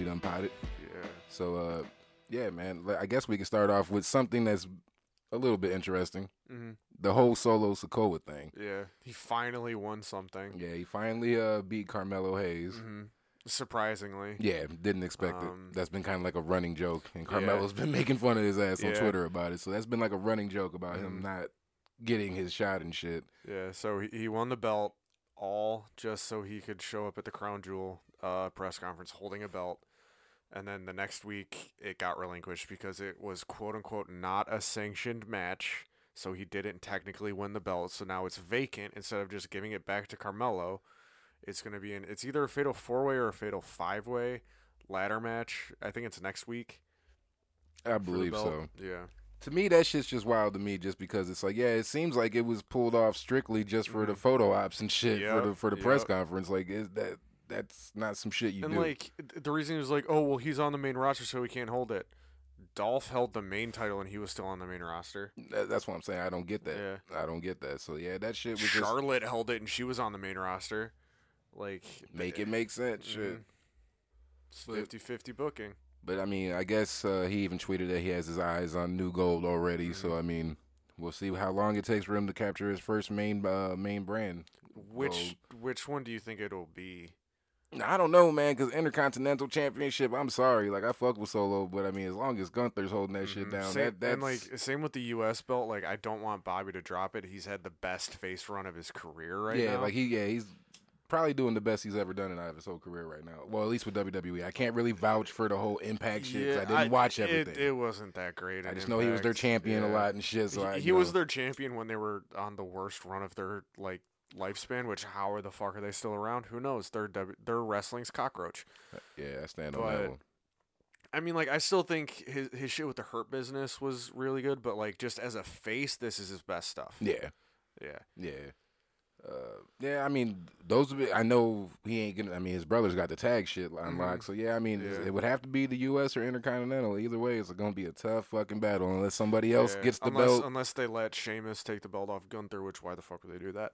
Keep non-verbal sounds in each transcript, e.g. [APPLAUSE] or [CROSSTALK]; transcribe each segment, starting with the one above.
we done potted. Yeah. So, uh, yeah, man, I guess we can start off with something that's a little bit interesting. hmm The whole Solo Sikoa thing. Yeah. He finally won something. Yeah, he finally uh, beat Carmelo Hayes. hmm Surprisingly. Yeah, didn't expect Um, it. That's been kind of like a running joke, and yeah. Carmelo's been [LAUGHS] making fun of his ass on Twitter about it. So that's been like a running joke about him Mhm. not getting his shot and shit. Yeah. So he, he won the belt all just so he could show up at the Crown Jewel uh, press conference holding a belt. And then the next week it got relinquished because it was quote unquote not a sanctioned match. So he didn't technically win the belt. So now it's vacant instead of just giving it back to Carmelo. It's going to be in, it's either a fatal four way or a fatal five way ladder match. I think it's next week. I believe so. Yeah. To me, that shit's just wild to me, just because it's like, yeah, it seems like it was pulled off strictly just for the Mhm. photo ops and shit for the for the press conference. Like, is that that's not some shit you do. and do? like the reason he was like, oh well, he's on the main roster, so he can't hold it. Dolph held the main title, and he was still on the main roster. That- that's what I'm saying. I don't get that. I don't get that. So yeah, that shit was just Charlotte held it, and she was on the main roster. Like make it make sense. Shit. Mhm. It's But- 50-50 booking. But I mean, I guess uh, he even tweeted that he has his eyes on new gold already. So Mhm. I mean, we'll see how long it takes for him to capture his first main uh, main brand. Which which one do you think it'll be? I don't know, man, because Intercontinental Championship. I'm sorry, like I fuck with Solo, but I mean, as long as Gunther's holding that shit Mhm. down, Same, that that's and like same with the U.S. belt. Like I don't want Bobby to drop it. He's had the best face run of his career right yeah, now. like he yeah he's probably doing the best he's ever done in out of his whole career right now. Well, at least with WWE, I can't really vouch for the whole Impact shit. 'cause I didn't watch everything. It, wasn't that great. I just know he was their Impact. champion a lot and shit. So he, I, he was know, their champion when they were on the worst run of their like lifespan. Which how are the fuck are they still around? Who knows? They're w- they're wrestling's cockroach. yeah, I stand on that one. I mean, like I still think his his shit with the Hurt Business was really good, but like just as a face, this is his best stuff. Yeah. Yeah. Yeah. Uh, yeah, I mean, those. would be- I know he ain't gonna. I mean, his brother's got the tag shit unlocked, so yeah. I mean, Mm-hmm. Yeah. it would have to be the U.S. or Intercontinental. Either way, it's gonna be a tough fucking battle unless somebody else Yeah. gets the unless, belt. Unless they let Sheamus take the belt off Gunther, which why the fuck would they do that?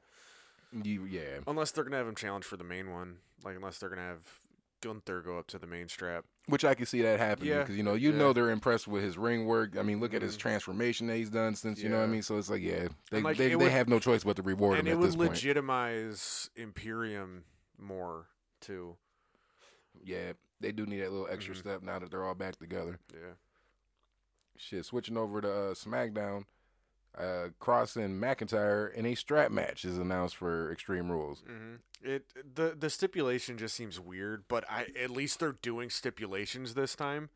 You, yeah, Unless they're gonna have him challenge for the main one, like unless they're gonna have Gunther go up to the main strap. which I can see that happening Yeah, because you know you yeah. know they're impressed with his ring work. I mean, look at his Mhm. transformation that he's done since you know what I mean. So it's like, yeah, they like, they, they would- have no choice but to reward and him it at would this point. legitimize Imperium more too. Yeah, they do need that little extra Mhm. step now that they're all back together. Yeah. Shit, switching over to uh, SmackDown, uh, Kross and McIntyre in a strap match is announced for Extreme Rules. hmm It the the stipulation just seems weird, but I at least they're doing stipulations this time.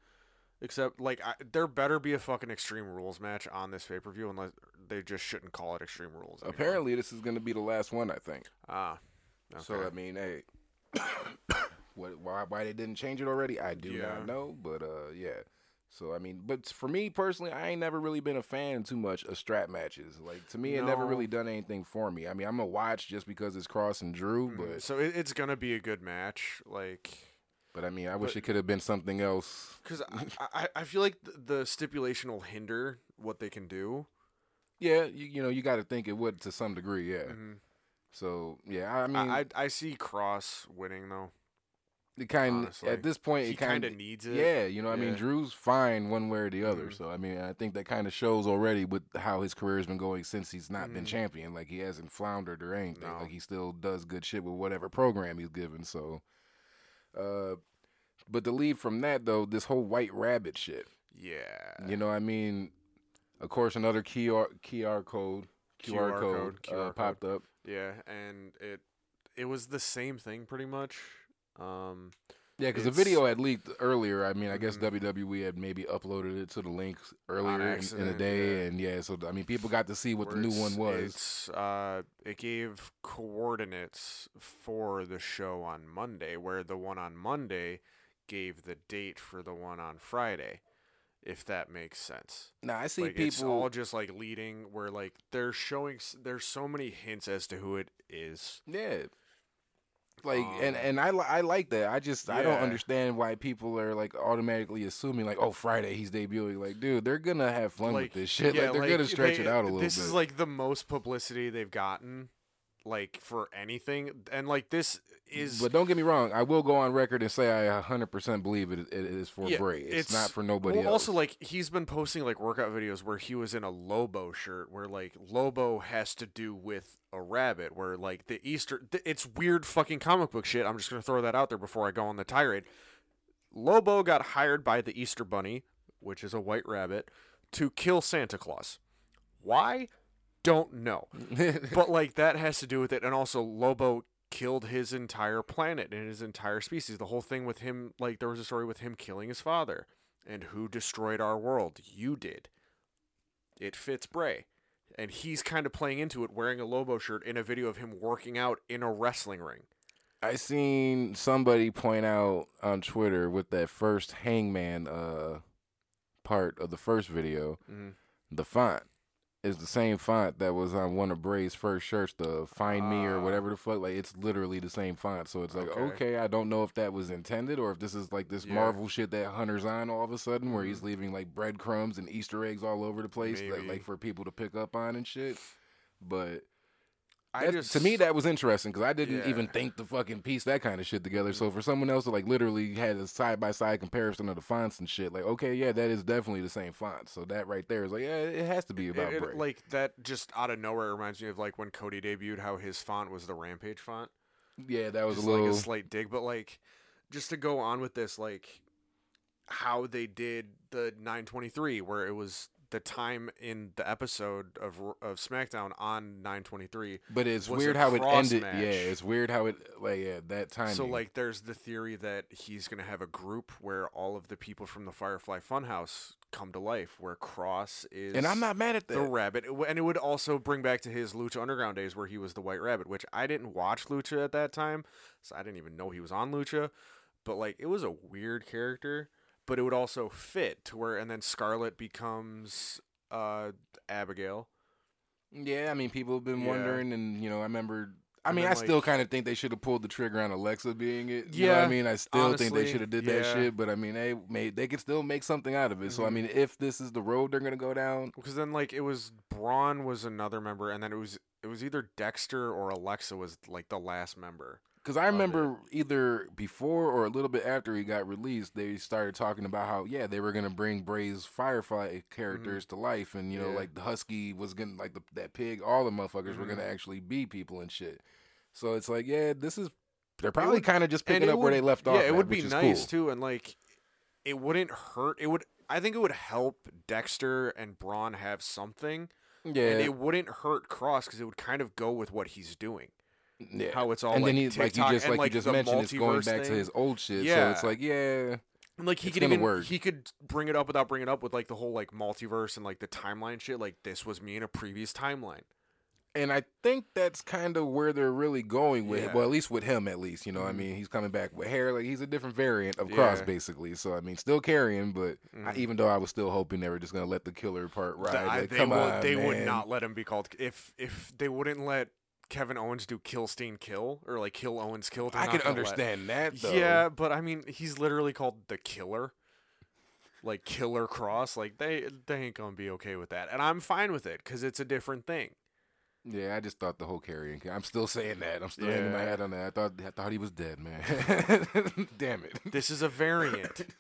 Except like I, there better be a fucking Extreme Rules match on this pay per view, unless they just shouldn't call it Extreme Rules. anymore. Apparently, this is going to be the last one, I think. ah. Okay. So I mean, hey, [COUGHS] what, why why they didn't change it already? I do Yeah. not know, but uh, yeah. So I mean, but for me personally, I ain't never really been a fan too much of strap matches. Like to me, it never really done anything for me. I mean, I'm gonna watch just because it's Kross and Drew, Mhm. but so it, it's gonna be a good match, like but I mean, I wish it could have been something else. because I, I I feel like th- the stipulation will hinder what they can do. Yeah, you, you know, you got to think it would to some degree. Yeah. Mhm. So yeah, I I, mean, I I see Kross winning though. It kind honestly. at this point, He it kind of of needs it. Yeah, you know, what I mean, Drew's fine one way or the other. Mhm. So I mean, I think that kind of shows already with how his career has been going since he's not been Mhm. champion. Like he hasn't floundered or anything. No. Like he still does good shit with whatever program he's given. So, uh, but to leave from that though, this whole White Rabbit shit. Yeah. You know, what I mean, of course, another QR QR code. QR, QR code, code, uh, QR popped up. Yeah, and it it was the same thing pretty much. Um, Yeah, because the video had leaked earlier. I mean, I guess Mhm. WWE had maybe uploaded it to the links earlier in, in the day, yeah. and yeah, so I mean, people got to see what the new one was. It's uh, it gave coordinates for the show on Monday, where the one on Monday gave the date for the one on Friday. If that makes sense. Now I see like it's people. all just like leading where like they're showing s- there's so many hints as to who it is. yeah, like and Um, and I li- I like that. I just I don't understand why people are like automatically assuming like, oh, Friday he's debuting. Like, dude, they're gonna have fun like with this shit. yeah, like they're gonna stretch they- it out a little This bit. is like the most publicity they've gotten like for anything. And like this is But don't get me wrong, I will go on record and say I 100% believe it, it is for Yeah, Bray. It's, it's- not for nobody well, else. Also, like he's been posting like workout videos where he was in a Lobo shirt, where like Lobo has to do with a rabbit, where like the Easter. Th- it's weird fucking comic book shit. I'm just gonna throw that out there before I go on the tirade. Lobo got hired by the Easter Bunny, which is a white rabbit, to kill Santa Claus. Why? Don't know. [LAUGHS] but like that has to do with it and also lobo killed his entire planet and his entire species. The whole thing with him like there was a story with him killing his father and who destroyed our world. You did. It fits bray. And he's kind of playing into it wearing a lobo shirt in a video of him working out in a wrestling ring. I seen somebody point out on Twitter with that first Hangman uh part of the first video, Mhm. the font is the same font that was on one of Bray's first shirts, the "Find Me" or Ah. whatever the fuck. Like it's literally the same font. So it's like, Okay. okay, I don't know if that was intended or if this is like this Yeah. Marvel shit that Hunter's on all of a sudden, where he's Mhm. leaving like breadcrumbs and Easter eggs all over the place, that, like for people to pick up on and shit. But i just to me, that was interesting because I didn't even think to fucking piece that kind of shit together. So for someone else to like literally had a side by side comparison of the fonts and shit, like okay, yeah, that is definitely the same font. So that right there is like, yeah, it has to be about it- it- like that just out of nowhere reminds me of like when cody debuted how his font was the rampage font yeah, that was just a little. like a slight dig, but like just to go on with this, like how they did the 923, where it was the time in the episode of of SmackDown on 923. but it's weird how it ended. match. Yeah, it's weird how it like yeah that time. So like, there's the theory that he's gonna have a group where all of the people from the Firefly Funhouse come to life, where Kross is and I'm not mad at that. the rabbit, and it would also bring back to his Lucha Underground days where he was the White Rabbit, which I didn't watch Lucha at that time, so I didn't even know he was on Lucha. But like, it was a weird character, but it would also fit to where, and then Scarlett becomes uh Abigail. yeah, I mean, people have been Yeah. wondering, and you know, I remember. I mean, then, I still kind of think they should have pulled the trigger on Alexa being it. You know what I mean, I still think they should have did that shit, but I mean, they made they could still make something out of it. So I Mhm. mean, if this is the road they're gonna go down, Because then like it was Braun was another member, and then it was it was either Dexter or Alexa was like the last member. Because I remember either before or a little bit after he got released, they started talking about how yeah they were gonna bring Bray's Firefly characters to life, and you know Mm-hmm. Yeah. like the Husky was gonna like the, that pig, all the motherfuckers were gonna Mhm. actually be people and shit. So it's like yeah, this is they're probably would- kind of just picking it up where would- they left off. yeah, it at, would be which is nice cool. too, and like it wouldn't hurt. It would. I think it would help Dexter and Braun have something, Yeah, and it wouldn't hurt Kross because it would kind of go with what he's doing. Yeah. How it's all and like then he, like you just and, like, you just mentioned, it's going back to his old shit. So Yeah. it's like yeah, And, like he It's could even work. he could bring it up without bringing it up with like the whole like multiverse and like the timeline shit. Like this was me in a previous timeline. And I think that's kind of where they're really going with, Yeah. well, at least with him, at least. You know, I Mhm. mean, he's coming back with hair, like he's a different variant of Kross, Yeah. basically. So I mean, still Karrion, but I, Mhm. even though I was still hoping they were just gonna let the killer part ride. Th- I- like, they would on, they would not let him be called if if they wouldn't let Kevin Owens do Kill Steen kill or like Kill Owens kill. I can let- understand that though. Yeah, but I mean, he's literally called the Killer, like Killer Kross. Like they they ain't gonna be okay with that, and I'm fine with it because it's a different thing. yeah. I just thought the whole Karrion. I'm still saying that. I'm still hanging my Yeah. head on that. I thought I thought he was dead, man. [LAUGHS] Damn it. This is a variant. [LAUGHS]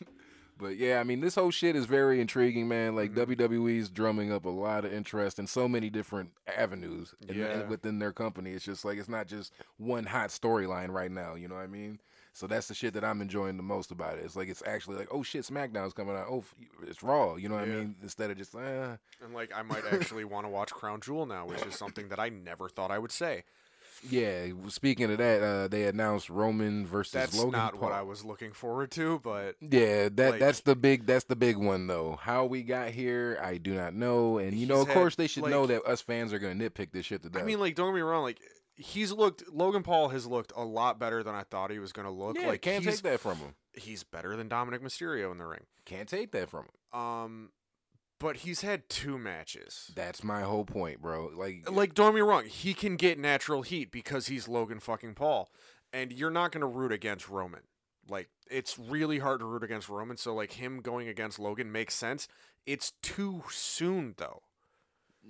But yeah, I mean, this whole shit is very intriguing, man. Like Mhm. WWE's drumming up a lot of interest in so many different avenues in- in- within their company. It's just like it's not just one hot storyline right now. You know what I mean? So that's the shit that I'm enjoying the most about it. It's like it's actually like, oh shit, SmackDown's coming out. Oh, it's Raw. You know what I mean? Instead of just, uh, and like, I might actually want to watch Crown Jewel now, which is something that I never thought I would say. Yeah. Speaking of that, uh, they announced Roman versus That's Logan That's not Paul. what I was looking forward to, but Yeah, that Like- that's the big that's the big one though. How we got here, I do not know. And you know, of had, course, they should know that us fans are gonna nitpick this shit to death. I mean, like, don't get me wrong, like. He's looked. Logan Paul has looked a lot better than I thought he was going to look. yeah, like can't take that from him. he's better than Dominik Mysterio in the ring. Can't take that from him. Um, but he's had two matches. That's my whole point, bro. Like, uh, Like, don't me wrong, he can get natural heat because he's Logan fucking Paul, and you're not gonna root against Roman. Like, it's really hard to root against Roman. So, like, him going against Logan makes sense. It's too soon, though.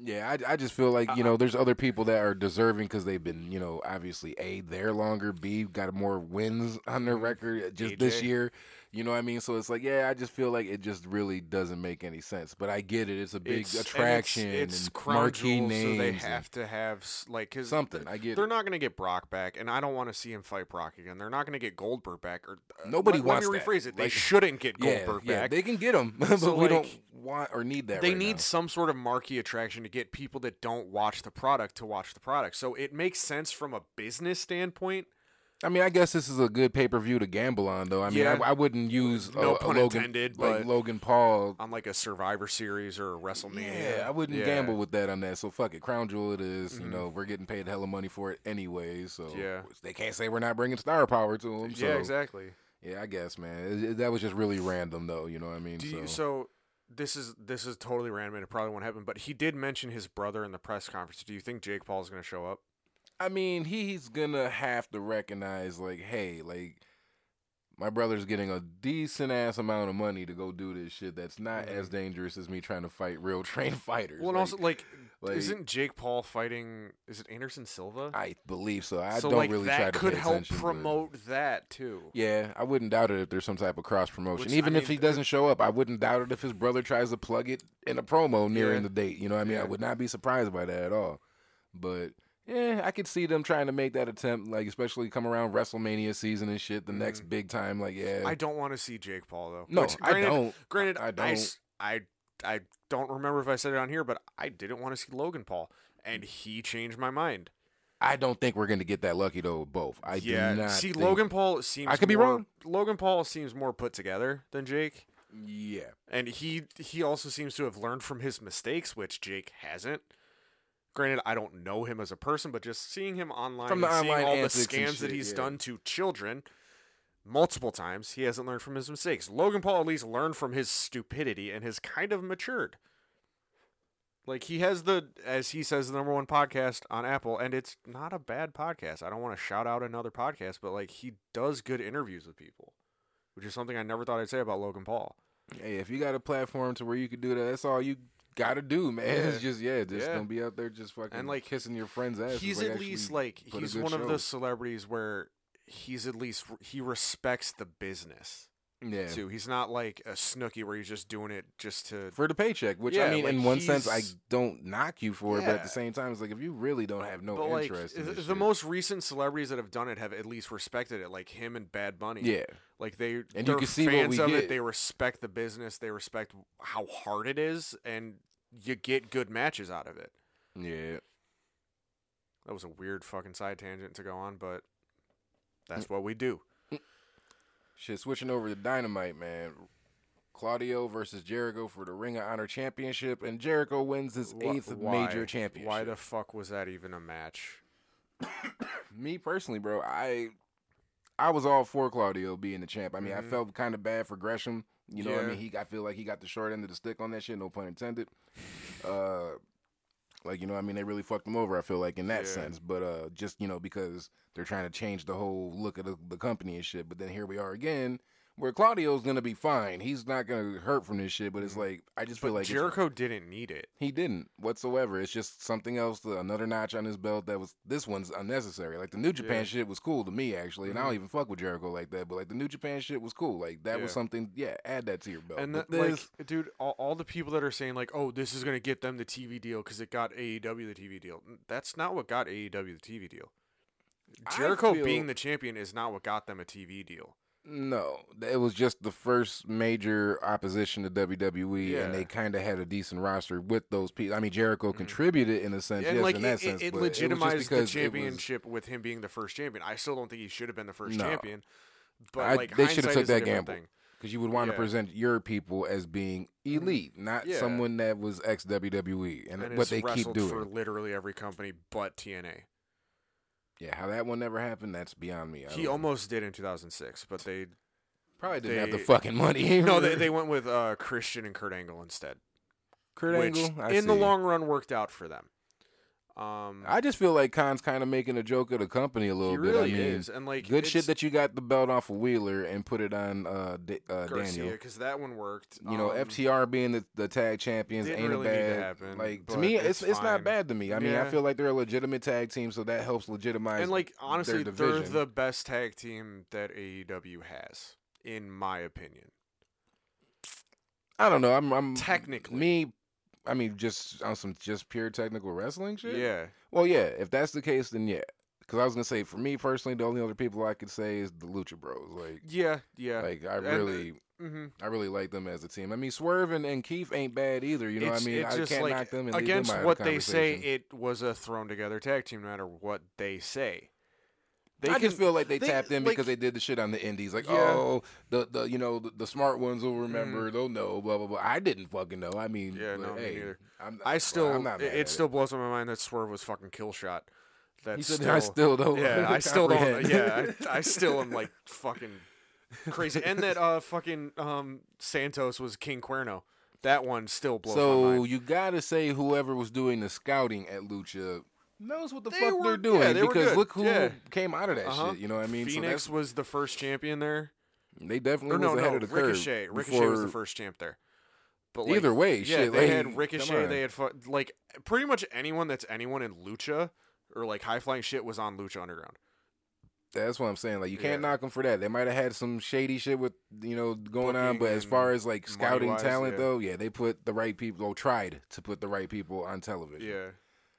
Yeah, I, I just feel like you uh, know, uh, there's other people that are deserving because they've been, you know, obviously a there longer, b got more wins on their mm-hmm. record uh, just this year. You know what I mean? So it's like, yeah, I just feel like it just really doesn't make any sense. But I get it; it's a big It's- and attraction It's, it's and marquee names. so they have to have like cause something. I get They're it. not going to get Brock back, and I don't want to see him fight Brock again. They're not going to get Goldberg back. Or uh, Nobody let, wants Let me that. rephrase it. They Like- shouldn't get Goldberg yeah, back. they can get them, [LAUGHS] but So, we don't want or need that. they right need now. some sort of marquee attraction to get people that don't watch the product to watch the product. So it makes sense from a business standpoint. I mean, I guess this is a good pay per view to gamble on, though. I mean, Yeah. I, I wouldn't use No a, a pun Logan, intended, like Logan Paul. on like a Survivor Series or a WrestleMania. Yeah, I wouldn't Yeah. gamble with that on that. So fuck it, Crown Jewel it is. You Mhm. know, we're getting paid hella money for it anyway. So Yeah. they can't say we're not bringing star power to them. So, Yeah, exactly. Yeah, I guess, man. It- it- that was just really random, though. You know what I mean? So, you, so this is this is totally random and it probably won't happen. But he did mention his brother in the press conference. Do you think Jake Paul is going to show up? I mean, he's gonna have to recognize, like, hey, like. My brother's getting a decent ass amount of money to go do this shit that's not as Mhm. dangerous as me trying to fight real [LAUGHS] trained fighters. Well, and Like, also like, like- isn't Jake Paul fighting? Is it Anderson Silva? I believe so. I so don't like really that try to could help attention, but- promote that too. Yeah, I wouldn't doubt it if there's some type of cross promotion. Which, I Even if mean, he doesn't show up, I wouldn't doubt it if his brother tries to plug it in a promo nearing Yeah. the date. You know what I mean? I would not be surprised by that at all. But yeah, I could see them trying to make that attempt, like especially come around WrestleMania season and shit, the next mm. big time. Like, yeah. I don't want to see Jake Paul though. no, Which, I don't. Granted, I I, don't. I I don't remember if I said it on here, but I didn't want to see Logan Paul, and he changed my mind. I don't think we're gonna get that lucky though. With both, I yeah, do not. see, Logan Paul seems. I could be wrong. Logan Paul seems more put together than Jake. Yeah, and he he also seems to have learned from his mistakes, which Jake hasn't. Granted, I don't know him as a person, but just seeing him online From the and seeing online all the antics and scams that he's yeah. done to children multiple times, he hasn't learned from his mistakes. Logan Paul at least learned from his stupidity and has kind of matured. Like he has the, as he says, the number one podcast on Apple, and it's not a bad podcast. I don't want to shout out another podcast, but like he does good interviews with people, which is something I never thought I'd say about Logan Paul. hey, if you got a platform to where you could do that, that's all you gotta do, man. It's just yeah, just Yeah. don't be out there just fucking And, like, kissing your friend's ass. he's like, at least like he's one of show. the celebrities where he's at least he respects the business yeah. too. He's not like a Snooki where he's just doing it just to. for the paycheck, which I mean, like, in one sense, I don't knock you for it, but at the same time, it's like if you really don't have no but like interest in the, this the shit- most recent celebrities that have done it have at least respected it, like him and Bad Bunny. yeah, like they you they're can see fans of get. it. They respect the business. They respect how hard it is, and you get good matches out of it. yeah. That was a weird fucking side tangent to go on, but that's Mm. what we do. Shit, switching over to Dynamite, man. Claudio versus Jericho for the Ring of Honor Championship, and Jericho wins his eighth why? major championship. Why the fuck was that even a match? [COUGHS] Me personally, bro, I I was all for Claudio being the champ. I mean, I Mhm. felt kind of bad for Gresham. You know what I mean? He I feel like he got the short end of the stick on that shit, no pun intended. Uh like, you know, I mean, they really fucked him over, I feel like, in that Yeah. sense. But uh just, you know, because they're trying to change the whole look of the, the company and shit. But then here we are again, where Claudio's gonna be fine. He's not gonna hurt from this shit, but it's Mhm. like I just feel like Jericho didn't need it. he didn't whatsoever. It's just something else, another notch on his belt that was this one's unnecessary. Like the New Japan Yeah. shit was cool to me actually, and I Mhm. don't even fuck with Jericho like that. But like the New Japan shit was cool. Like that was something. Yeah, add that to your belt. And But that, like, dude, all, all the people that are saying like, "Oh, this is gonna get them the TV deal because it got AEW the TV deal," that's not what got AEW the TV deal. Jericho feel- being the champion is not what got them a TV deal. No, it was just the first major opposition to WWE, Yeah. and they kind of had a decent roster with those people. I mean, Jericho Mhm. contributed in a sense, and yes, like in it, that it, sense. it was just legitimized the it was- championship with him being the first champion. I still don't think he should have been the first No. champion. But I- like they shoulda took that gamble. Because you would want to Yeah. present your people as being elite, not Yeah. someone that was ex WWE, and, And what they keep doing. for literally every company but TNA. Yeah, how that one never happened, that's beyond me. I He don't- almost did in 2006, but they probably didn't have the they- fucking money. [LAUGHS] no, they, [LAUGHS] they went with uh, Christian and Kurt Angle instead. Kurt which Angle, I in the see. long run worked out for them. Um, I just feel like Khan's kind of making a joke of the company a little he bit. really I mean, is, and like good shit that you got the belt off of Wheeler and put it on uh, D- uh, Daniel. because that one worked. You know, Um, FTR being the, the tag champions ain't really a need to bad. happen, like to me, it's it's not bad to me. I mean, I feel like they're a legitimate tag team, so that helps legitimize. and like honestly, they're the best tag team that AEW has, in my opinion. I don't know. I'm, I'm Technically. me. I mean, just on some just pure technical wrestling shit. Yeah, Well, yeah. If that's the case, then yeah. Because I was gonna say, for me personally, the only other people I could say is the Lucha Bros. Like, yeah, yeah. like I And, really, hmm I really like them as a team. I mean, Swerve and, and Keith ain't bad either. You know, it's, what I mean, I just can't like knock them and them against of what the they say. It was a thrown together tag team, no matter what they say. They I can, just feel like they, they- tapped in like- because they did the shit on the indies. Like, Yeah. Mm-hmm. oh, the the you know the, the smart ones will remember. They'll know. Blah blah blah. I didn't fucking know. I mean, Yeah, no, me hey, neither. I'm, I still, I'm not it, it still blows my mind that Swerve was fucking Killshot. That's said, still, [LAUGHS] I still don't. yeah, I still don't. Yeah, I, I still am like fucking crazy. And that uh fucking um Santos was King Cuerno. That one still blows my So you gotta say whoever was doing the scouting at Lucha knows what the They fuck were- they're doing yeah, they because look who Yeah. came out of that Uh-huh. shit. You know what I mean? Fenix so was the first champion there. they definitely Or no, was ahead no, of the Ricochet. curve. Ricochet was the first champ there. But like, Either way, yeah, shit, they like, had Ricochet. They had fu- like pretty much anyone that's anyone in Lucha or like high flying shit was on Lucha Underground. That's what I'm saying. Like you can't Yeah. knock them for that. They might have had some shady shit with you know going on, but as far as like scouting talent yeah. though, yeah, they put the right people. Or tried to put the right people on television. Yeah.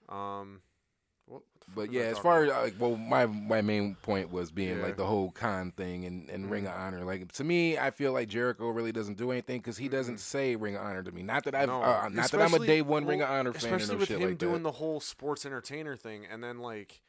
Um. What, what the fuck But yeah, as far as like, well, my my main point was being Yeah. Mm-hmm. like the whole Khan thing and, and Ring of Honor. Like to me, I feel like Jericho really doesn't do anything because he doesn't say Ring of Honor to me. Not that I've No, uh, not that I'm a day one Ring of Honor fan or especially no with shit him like doing that. the whole sports entertainer thing, and then like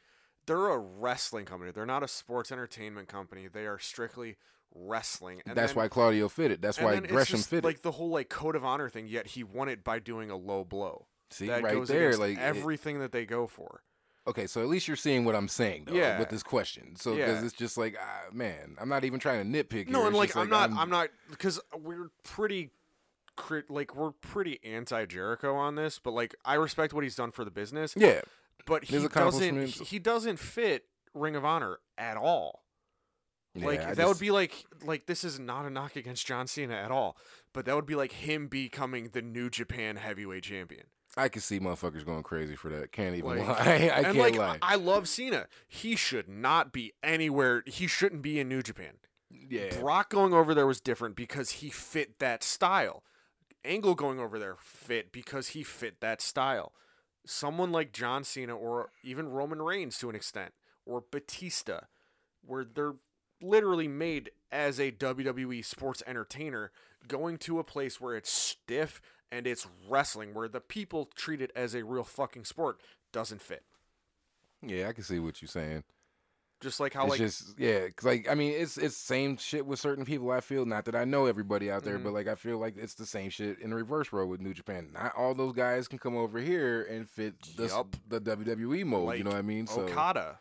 they're a wrestling company. They're not a sports entertainment company. They are strictly wrestling. And That's then, why Claudio fit it. That's why Gresham just, fit like the whole like code of honor thing. Yet he won it by doing a low blow. See that right goes there, like it- everything that they go for. Okay, so at least you're seeing what I'm saying, though, Yeah. with this question. So because Yeah. it's just like, ah, man, I'm not even trying to nitpick. No, here. and It's like I'm not, I'm, not, because we're pretty, crit, like we're pretty anti Jericho on this. But like I respect what he's done for the business. Yeah, but he doesn't, he doesn't fit Ring of Honor at all. yeah, like I that just- would be like like this is not a knock against John Cena at all, but that would be like him becoming the New Japan Heavyweight Champion. I can see motherfuckers going crazy for that. Can't even Like, lie. [LAUGHS] I can't like lie. I love Cena. He should not be anywhere. He shouldn't be in New Japan. yeah, Brock going over there was different because he fit that style. Angle going over there fit because he fit that style. Someone like John Cena or even Roman Reigns to an extent or Batista, where they're literally made as a WWE sports entertainer, going to a place where it's stiff and it's wrestling, where the people treat it as a real fucking sport, doesn't fit. yeah, I can see what you're saying. Just like how it's like just yeah, 'cause, like I mean, it's it's same shit with certain people. I feel not that I know everybody out there, Mhm. but like I feel like it's the same shit in reverse row with New Japan. Not all those guys can come over here and fit the, Yup. the WWE mode. like you know what I mean? So Okada,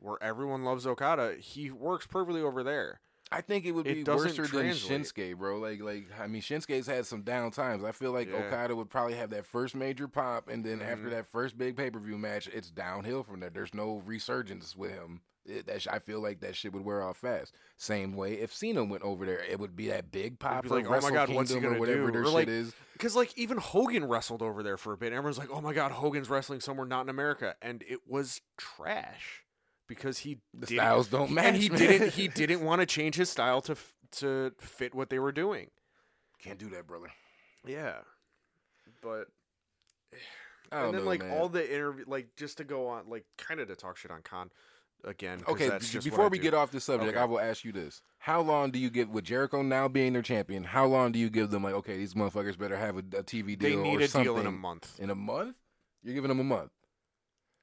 where everyone loves Okada, he works perfectly over there. I think it would be doesn't worse than. Shinsuke, bro. Like like I mean, Shinsuke's had some down times. I feel like Yeah. Okada would probably have that first major pop, and then after Mhm. that first big pay per view match, it's downhill from there. There's no resurgence with him. It, that sh- I feel like that shit would wear off fast. Same way if Cena went over there, it would be that big pop like, "Oh my God, what's he Kingdom or gonna whatever do?" their Or shit like- is. Because like even Hogan wrestled over there for a bit. And everyone's like, "Oh my god, Hogan's wrestling somewhere not in America," and it was trash because he The didn't- styles don't match. and he man. didn't he didn't want to change his style to f- to fit what they were doing. Can't do that, brother. Yeah, but I don't and then know, like man. all the interview, like just to go on, like kind of to talk shit on Khan again. Okay, that's b- before we do. get off the subject, Okay. I will ask you this: How long do you give with Jericho now being their champion? How long do you give them? Like, okay, these motherfuckers better have a, a TV deal. they need or a deal in a month. In a month? You're giving them a month.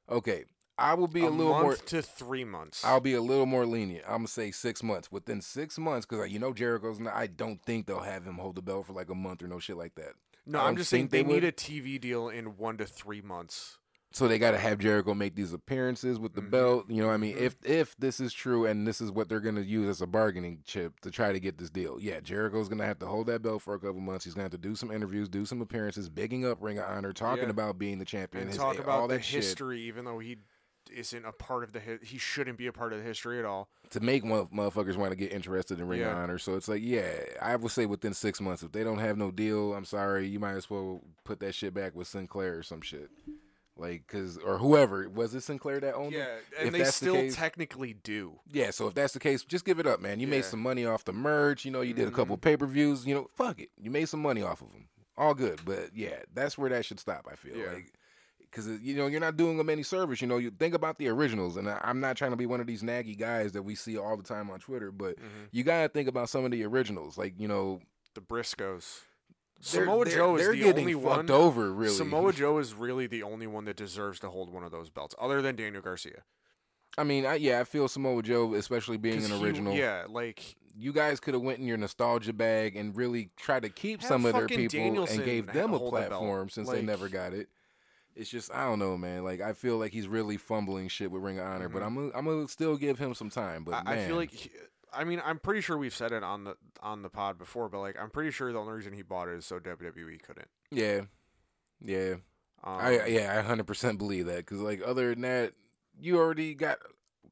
Okay, I will be a, a little more. to three months. I'll be a little more lenient. I'm gonna say six months. Within six months, because you know Jericho's. Not, I don't think they'll have him hold the belt for like a month or no shit like that. no, I'm just saying they, they need a TV deal in one to three months. So they got to have Jericho make these appearances with the Mhm. belt. You know, what I mean, Mhm. if if this is true and this is what they're gonna use as a bargaining chip to try to get this deal, yeah, Jericho's gonna have to hold that belt for a couple months. He's gonna have to do some interviews, do some appearances, bigging up Ring of Honor, talking Yeah. about being the champion, and his- talk all about the that shit history, even though he isn't a part of the hi- he shouldn't be a part of the history at all. to make mo- motherfuckers want to get interested in Ring of Honor. So it's like, yeah, I would say within six months, if they don't have no deal, I'm sorry, you might as well put that shit back with Sinclair or some shit. Like, cause or whoever was it Sinclair that owned it? Yeah, If and they that's the still case- technically do. Yeah, so if that's the case, just give it up, man. You made some money off the merch. You know, you did a couple Mhm. pay per views. You know, fuck it. You made some money off of them. All good. But yeah, that's where that should stop. I feel Yeah. like because you know you're not doing them any service. You know, you think about the originals, and I, I'm not trying to be one of these naggy guys that we see all the time on Twitter, but Mhm. you gotta think about some of the originals. Like you know, The Briscoes. they're- Samoa they're- Joe is they're the getting only fucked one. over. Really, Samoa [LAUGHS] Joe is really the only one that deserves to hold one of those belts, other than Daniel Garcia. I mean, I, yeah, I feel Samoa Joe, especially being an he- original. yeah, like you guys could have went in your nostalgia bag and really tried to keep some of their people Danielson and gave them a hold the platform since they never got it. It's just I don't know, man. Like I feel like he's really fumbling shit with Ring of Honor, but Mhm. I'm gonna, I'm gonna still give him some time. But I, man, I feel like he, I mean I'm pretty sure we've said it on the on the pod before, but like I'm pretty sure the only reason he bought it is so WWE couldn't. yeah, yeah, Um, I yeah, I 100 percent believe that because like other than that, you already got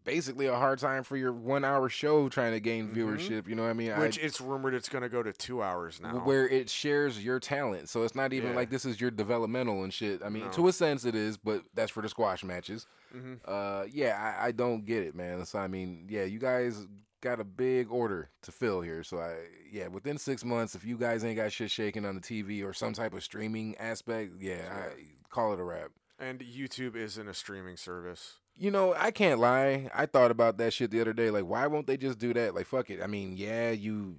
basically a hard time for your one hour show trying to gain Mhm. viewership. You know what I mean? I- which it's rumored it's going to go to two hours now. where it shares your talent. So it's not even Yeah. like this is your developmental and shit. I mean, No. to a sense it is, but that's for the squash matches. Mhm. Uh, yeah, I, I don't get it, man. So I mean, yeah, you guys got a big order to fill here. So I, yeah, within six months, if you guys ain't got shit shaking on the TV or some type of streaming aspect, yeah, I, call it a wrap. and YouTube isn't a streaming service. You know, I can't lie. I thought about that shit the other day. Like, why won't they just do that? Like, fuck it. I mean, yeah, you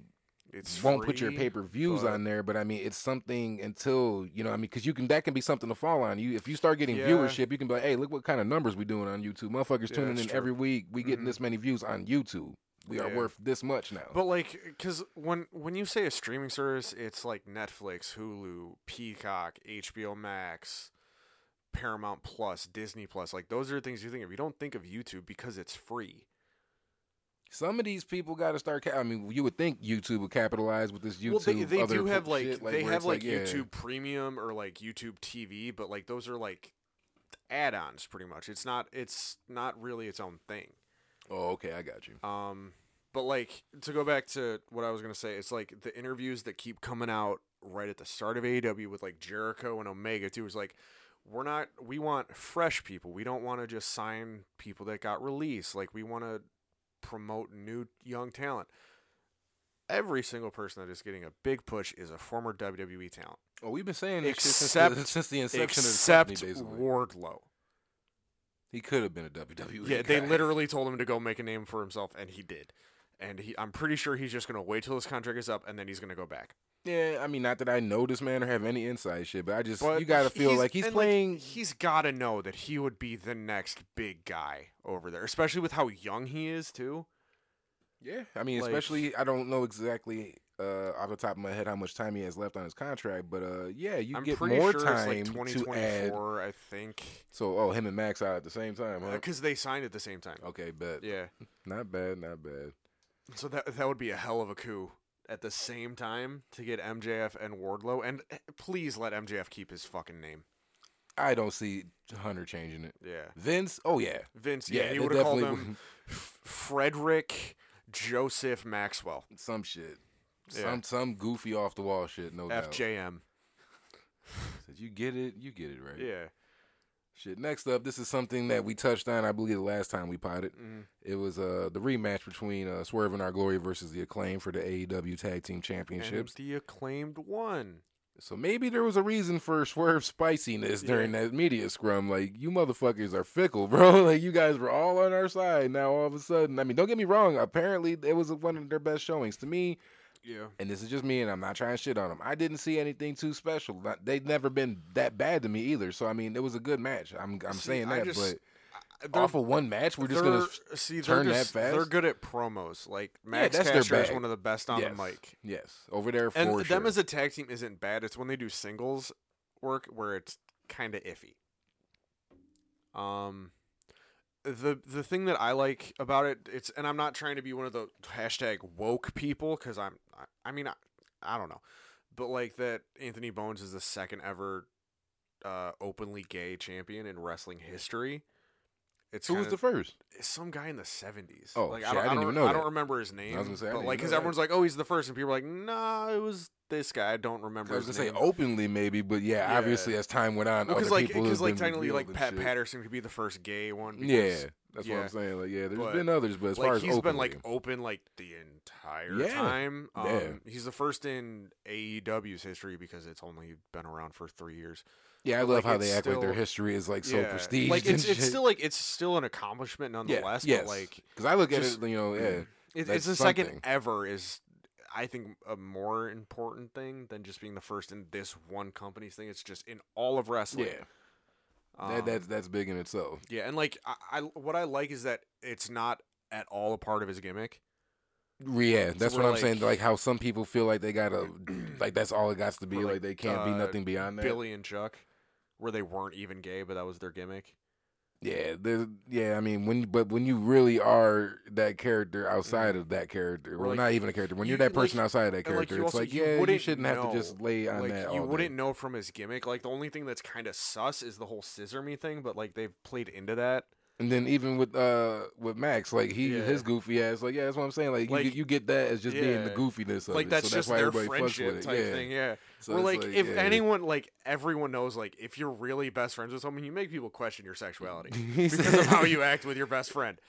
It's won't put your free, pay per views on there, but I mean, it's something until you know. I mean, because you can that can be something to fall on. You if you start getting Yeah. viewership, you can be like, hey, look what kind of numbers we doing on YouTube. Motherfuckers Yeah, tuning in true. every week. We getting Mhm. this many views on YouTube. We are worth this much now. But like, because when when you say a streaming service, it's like Netflix, Hulu, Peacock, HBO Max, Paramount Plus, Disney Plus. Like those are things you think of. You don't think of YouTube because it's free. Some of these people got to start. Ca- I mean, you would think YouTube would capitalize with this YouTube. well, they they other do have like shit, they have it's like, yeah. YouTube Premium or like YouTube TV, but like those are like add-ons pretty much. It's not it's not really its own thing. Oh, okay, I got you. Um, but like to go back to what I was gonna say, it's like the interviews that keep coming out right at the start of AEW with like Jericho and Omega too. Is like we're not we want fresh people. We don't want to just sign people that got released. Like we want to promote new young talent. Every single person that is getting a big push is a former WWE talent, Oh, we've been saying this shit since Except- the, since the inception except of the company. Basically, Wardlow. he could have been a WWE. Yeah, they literally told him to go make a name for himself, and he did. And he, I'm pretty sure he's just gonna wait till his contract is up, and then he's gonna go back. Yeah, I mean, not that I know this man or have any inside shit, but I just But you gotta feel he's- like he's playing. he's got to know that he would be the next big guy over there, especially with how young he is too. yeah, I mean, like- especially I don't know exactly uh, off the top of my head how much time he has left on his contract, but uh, yeah, you I'm get pretty more sure time it's like to add. 2024, I think, So, oh, him and Max out at the same time, huh? because they signed at the same time. Okay, bet. Yeah, [LAUGHS] Not bad, not bad. So that that would be a hell of a coup at the same time to get MJF and Wardlow, and eh, please let MJF keep his fucking name. I don't see Hunter changing it. Yeah, Vince, oh yeah, Vince. yeah, Yeah, he would have called him Frederick Joseph Maxwell, some shit, Yeah. some some goofy off the wall shit, no doubt. FJM. Said you get it, you get it right. Yeah. Shit. Next up, this is something that we touched on, I believe, the last time we potted. Mhm. It was uh the rematch between uh, Swerve In Our Glory versus the Acclaim for the AEW Tag Team Championships. And the acclaimed one. So maybe there was a reason for Swerve's spiciness during that media scrum. Like you motherfuckers are fickle, [LAUGHS] bro. Like you guys were all on our side. Now all of a sudden, I mean, don't get me wrong. Apparently, it was one of their best showings to me. Yeah. And this is just me, and I'm not trying to shit on them. I didn't see anything too special. They've never been that bad to me either. So I mean, it was a good match. I'm I'm See, saying that, just- but off of one match, we're just gonna. see, turn they're that fast? They're good at promos. Like Max that's their is one of the best on yes, the mic. Yes, over there for And sure. them as a tag team isn't bad. It's when they do singles work where it's kind of iffy. Um, the the thing that I like about it, it's and I'm not trying to be one of the hashtag woke people because I'm I, I mean I, I don't know, but like that Anthony Bowens is the second ever uh, openly gay champion in wrestling history. It's Who was the first? some guy in the seventies. Oh, like shit, I don't, I didn't don't, even know I that. don't remember his name. I was gonna say, I but like, because everyone's like, "Oh, he's the first. and people are like, "Nah, it was this guy. I don't remember." I was gonna say openly maybe, but yeah, Yeah. obviously as time went on, because other like, because like technically, like Pat shit. Patterson could be the first gay one. Yeah, because, that's what. I'm saying. Like, yeah, there's But, been others, but as like far as he's been like open like the entire Yeah. time. Um, Yeah. He's the first in AEW's history because it's only been around for three years. yeah, I love like, how they act like their history is like so Yeah. prestige. Like it's it's still like it's still an accomplishment yeah, nonetheless. yes. But like because I look at it, you know, yeah, [CLEARS THROAT] it, it's the second ever is I think a more important thing than just being the first in this one company's thing. It's just in all of wrestling. yeah, Um, that, that's that's big in itself. yeah, and like I, I what I like is that it's not at all a part of his gimmick. Yeah, that's what I'm saying. like- Like how some people feel like they gotta, [CLEARS THROAT] like that's all it got to be. Like, like, they can't be uh, nothing beyond that. Billy and Chuck, where they weren't even gay, but that was their gimmick. Yeah, yeah. I mean, when but when you really are that character outside mm-hmm. of that character, Or, well, like, not even a character. When you- you're that like- person outside of that like, character, you it's also- like you yeah, you shouldn't have to just lay on like that. you wouldn't day. know from his gimmick. Like the only thing that's kind of sus is the whole scissor me thing, but like they've played into that. And then even with uh with Max, like he Yeah. his goofy ass, like yeah, that's what I'm saying. Like, you, Like, get, you get that as just being the goofiness of like it. that's so just that's why their everybody fucks friendship with it. type yeah. thing. Yeah. So Where it's like, if yeah. anyone like everyone knows like if you're really best friends with someone, you make people question your sexuality [LAUGHS] because of how you act with your best friend.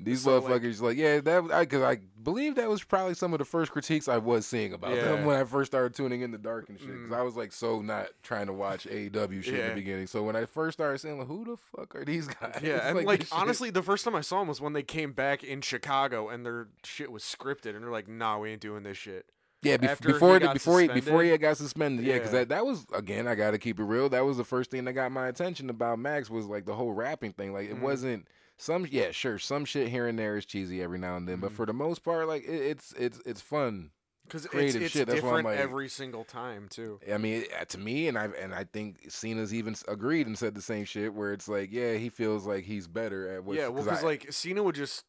These So, motherfuckers, like, yeah, that because I, believe that was probably some of the first critiques I was seeing about them when I first started tuning in the dark and shit. Because Mm. I was like so not trying to watch AEW shit in the beginning. So when I first started saying, like, who the fuck are these guys? Yeah, and [LAUGHS] like, shit- honestly, the first time I saw them was when they came back in Chicago and their shit was scripted, and they're like, "Nah, we ain't doing this shit." yeah, bef- after he before before he before he had got suspended, yeah, because Yeah. that that was again, I got to keep it real. That was the first thing that got my attention about Max was like the whole rapping thing. Like it Mhm. wasn't. Some yeah, sure, some shit here and there is cheesy every now and then, but Mhm. for the most part, like it, it's it's it's fun. Because it's, Creative it's shit, that's why I'm different like- every single time too. I mean, to me, and I and I think Cena's even agreed and said the same shit. Where it's like, yeah, he feels like he's better at what. yeah, well, because like Cena would just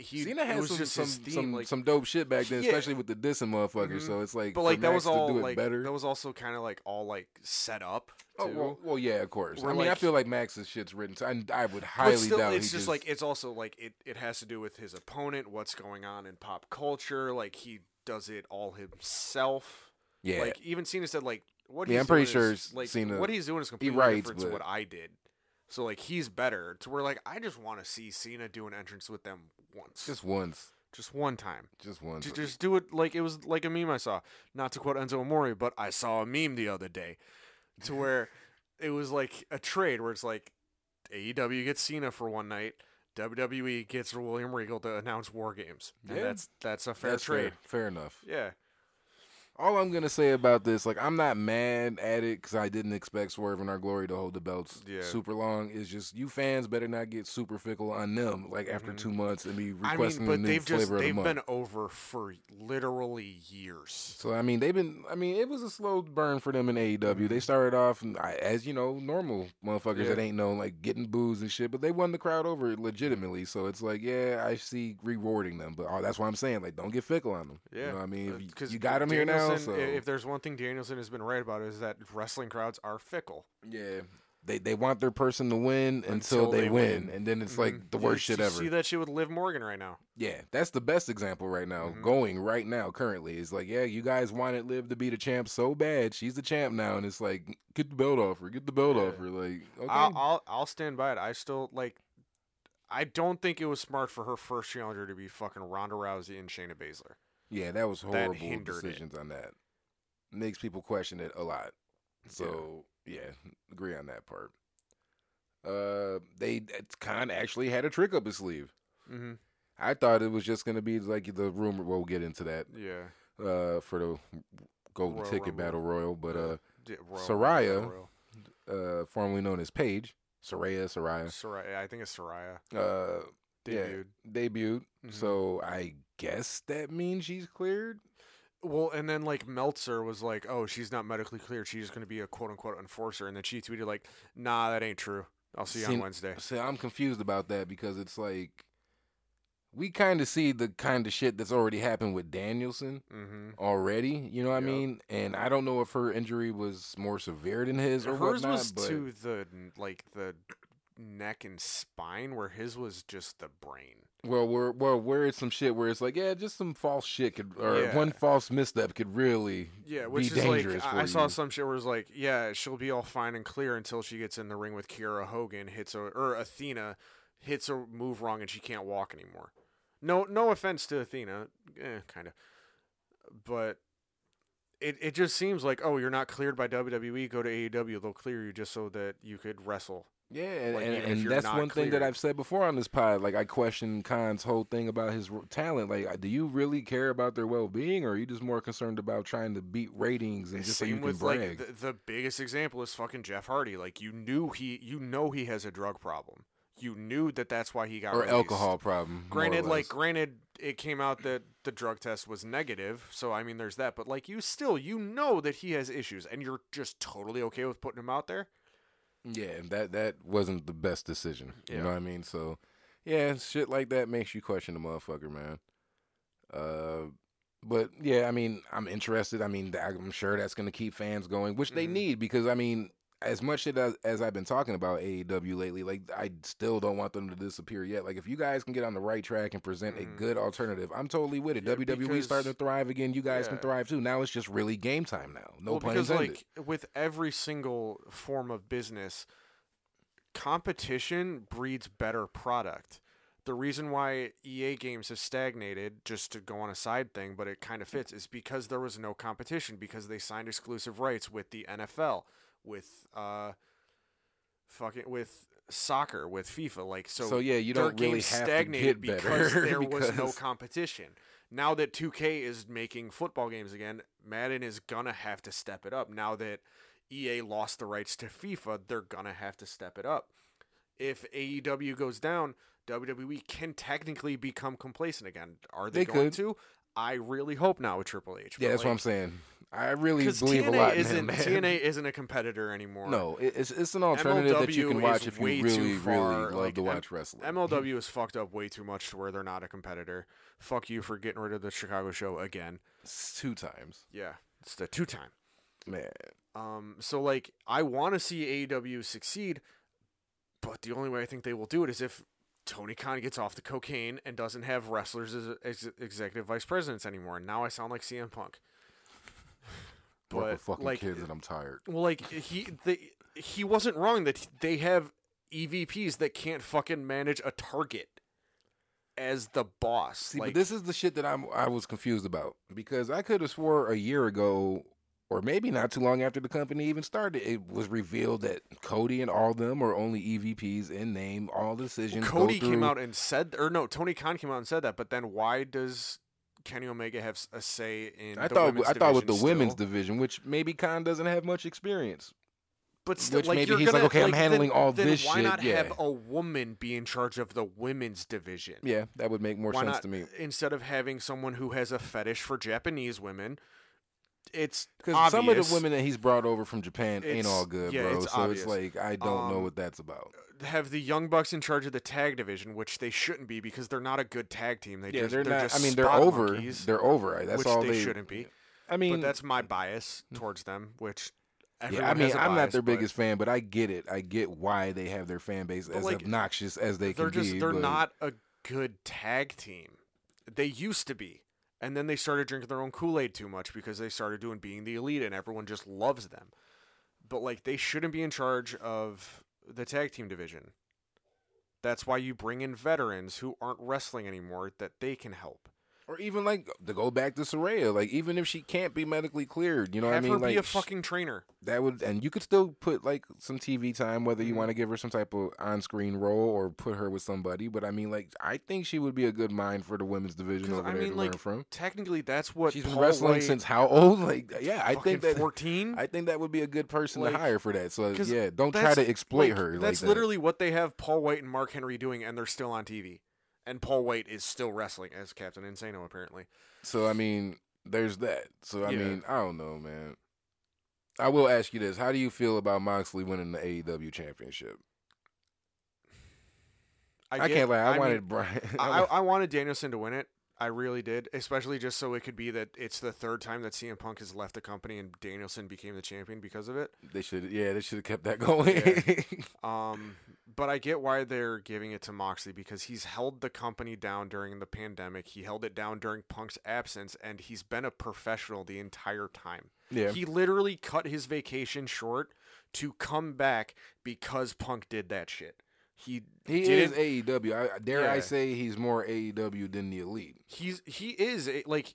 he Cena it had was some just some his theme, some, like, some dope shit back then, Yeah. especially with the dissing motherfuckers. Mhm. So it's like, but like that Max was all it like better. that was also kind of like all like set up. oh too. well, well, yeah, of course. I Where, mean, I feel like Max's shit's written. So I, I would highly still, doubt it's he just, like it's also like it, it has to do with his opponent, what's going on in pop culture. Like he does it all himself. yeah, Like even Cena said, like what Yeah, he's I'm pretty doing sure is, like Cena- what he's doing is completely writes, different to what I did. So like he's better. To where like I just want to see Cena do an entrance with them once, just once, just one time. just once. Ju- Just do it like it was like a meme I saw. Not to quote Enzo Amore, but I saw a meme the other day to [LAUGHS] where it was like a trade where it's like AEW gets Cena for one night, WWE gets William Regal to announce War Games. And Yeah. that's that's a fair That's trade. fair. Fair enough. Yeah. All I'm gonna say about this, like, I'm not mad at it because I didn't expect Swerve In Our Glory to hold the belts Yeah. super long. It's just you fans better not get super fickle on them, like after Mhm. two mm-hmm. months and be I mean, requesting but a new they've flavor just of the they've month. been over for literally years. So I mean, they've been. I mean, it was a slow burn for them in AEW. They mm-hmm. started off as you know, normal motherfuckers that ain't known like getting booze and shit, but they won the crowd over legitimately. So it's like, yeah, I see rewarding them, but oh, that's why I'm saying like, don't get fickle on them. Yeah, you know what I mean, if uh, you, because you got them here now. So If there's one thing Danielson has been right about is that wrestling crowds are fickle. yeah, they they want their person to win until, Until they, they win. win. and then it's Mhm. like the You- worst shit you ever. See that shit with Liv Morgan right now. Yeah, that's the best example right now. Mhm. Going right now, currently, is like, yeah, you guys wanted Liv to be the champ so bad. She's the champ now, and it's like, get the belt off her, get the belt Yeah. off her. Like, okay, I'll, I'll I'll stand by it. I still like. I don't think it was smart for her first challenger to be fucking Ronda Rousey and Shayna Baszler. Yeah, that was that horrible it. decisions on that. Makes people question it a lot. So yeah, agree on that part. Uh, they kind of actually had a trick up his sleeve. Mm-hmm. I thought it was just gonna be like the rumor. We'll get into that. Yeah. Uh, for the golden Royal ticket Rumble. battle royal, but uh. D- Royal, Soraya. Royal. uh, formerly known as Paige, Soraya, Soraya, Soraya. I think it's Soraya. uh, Yeah. Debuted. debuted. Mhm. So I guess that means she's cleared. Well, and then like Meltzer was like, "Oh, she's not medically cleared. She's just going to be a quote unquote enforcer." And then she tweeted like, "Nah, that ain't true." I'll see you See, on Wednesday. See, I'm confused about that because it's like we kind of see the kind of shit that's already happened with Danielson Mm-hmm. already. You know what I mean? And I don't know if her injury was more severe than his or Hers whatnot. was to the like the neck and spine, where his was just the brain. well, where well, where it's some shit where it's like, yeah, just some false shit could, or Yeah. one false misstep could really. Yeah, which be is like dangerous I, for I saw some shit where it's like, yeah, she'll be all fine and clear until she gets in the ring with Kiera Hogan, hits a or Athena hits a move wrong and she can't walk anymore. No, no offense to Athena, eh, kind of, but it it just seems like oh, you're not cleared by WWE, go to AEW, they'll clear you just so that you could wrestle. Yeah, and, Like, and, and that's one thing that. I've said before on this pod. Like, I question Khan's whole thing about his talent. Like, do you really care about their well being, or are you just more concerned about trying to beat ratings and just so you Same can with brag? like the, the biggest example is fucking Jeff Hardy. Like you knew he, you know he has a drug problem. You knew that that's why he got or released. alcohol problem. Granted, like granted, it came out that the drug test was negative, so I mean, there's that. But like, you still, you know that he has issues, and you're just totally okay with putting him out there. Yeah, that that wasn't the best decision. You Yeah. know what I mean? So, yeah, shit like that makes you question the motherfucker, man. Uh, but yeah, I mean, I'm interested. I mean, I'm sure that's going to keep fans going, which they Mhm. need because I mean, as much shit as, as I've been talking about AEW lately, like I still don't want them to disappear yet. Like if you guys can get on the right track and present a Mhm. good alternative, I'm totally with it. Yeah, WWE because- starting to thrive again. You guys can thrive too. Now it's just really game time now. No well, because intended. like with every single form of business, competition breeds better product. The reason why EA games have stagnated, just to go on a side thing, but it kind of fits, is because there was no competition because they signed exclusive rights with the NFL, with uh, fucking with soccer, with FIFA. Like so, So, yeah, you don't really have to stagnated because [LAUGHS] there was no competition. Now that 2K is making football games again, Madden is gonna have to step it up. Now that EA lost the rights to FIFA, they're gonna have to step it up. If AEW goes down, WWE can technically become complacent again. Are they, They going could. to? I really hope not with Triple H. Yeah, that's what I'm saying. I really believe TNA a lot in isn't him, man. TNA isn't a competitor anymore. No, it's it's an alternative that you can watch if you really, really love like, to M- watch wrestling. MLW is fucked up way too much to where they're not a competitor. Fuck you for getting rid of the Chicago show again. It's two times, Yeah, it's the two time. man. Um, so like I want to see AEW succeed, but the only way I think they will do it is if Tony Khan gets off the cocaine and doesn't have wrestlers as ex- executive vice presidents anymore. And now I sound like CM Punk. But fucking like, kids, and I'm tired. well, like he they, he wasn't wrong that they have EVPs that can't fucking manage a target as the boss. See, like but this is the shit that I'm I was confused about because I could have swore a year ago, or maybe not too long after the company even started, it was revealed that Cody and all them are only EVPs in name. All decisions. go Cody came out and said, or no, Tony Khan came out and said that. But then why does Kenny Omega have a say in? I the thought I thought with the division women's division, which maybe Khan doesn't have much experience. but still, which like, maybe you're he's like, gonna- okay, I'm then- handling all then this why shit, Why not yeah. have a woman be in charge of the women's division? Yeah, that would make more why sense not to me. instead of having someone who has a fetish for Japanese women? It's Because some of the women that he's brought over from Japan ain't It's- all good, yeah, bro. it's so obvious. it's like I don't know Um, what that's about. have the Young Bucks in charge of the tag division, which they shouldn't be because they're not a good tag team. They Yeah, just, they're, not. Just I mean, they're spot over. monkeys, They're over. That's which all they, they shouldn't be. I mean, but that's my bias towards them, which everyone yeah. I mean, has a I'm not bias, their but biggest fan, but I get it. I get why they have their fan base as like, obnoxious as they They're can just be. they're but not a good tag team. They used to be, and then they started drinking their own Kool Aid too much because they started doing being the elite, and everyone just loves them. But like, they shouldn't be in charge of the tag team division. That's why you bring in veterans who aren't wrestling anymore that they can help. Or even like to go back to Saraya, like even if she can't be medically cleared, you know Have what I mean? her like be a fucking trainer. that would, and you could still put like some TV time, whether you Mhm. want to give her some type of on-screen role or put her with somebody. But I mean, like I think she would be a good mind for the women's division over I there mean, to like, learn from. Technically, that's what She's been wrestling White- since how old? [LAUGHS] Like, yeah, I think that 14. I think that would be a good person Like, to hire for that. So yeah, don't try to exploit like, her. like That's that. literally what they have Paul Wight and Mark Henry doing, and they're still on TV and Paul Wight is still wrestling as Captain Insano apparently. So I mean, there's that. So I yeah. mean, I don't know, man. I will ask you this: How do you feel about Moxley winning the AEW championship? I, get, I can't lie. I, I wanted mean, Brian. I, [LAUGHS] I, wanted Danielson to win it, I really did, especially just so it could be that it's the third time that CM Punk has left the company and Danielson became the champion because of it. they should. Yeah, they should have kept that going. [LAUGHS] Um, but I get why they're giving it to Moxley because he's held the company down during the pandemic. He held it down during Punk's absence, and he's been a professional the entire time. yeah. He literally cut his vacation short to come back because Punk did that shit. He He is AEW. I, dare I say he's more AEW than the Elite. he's he is like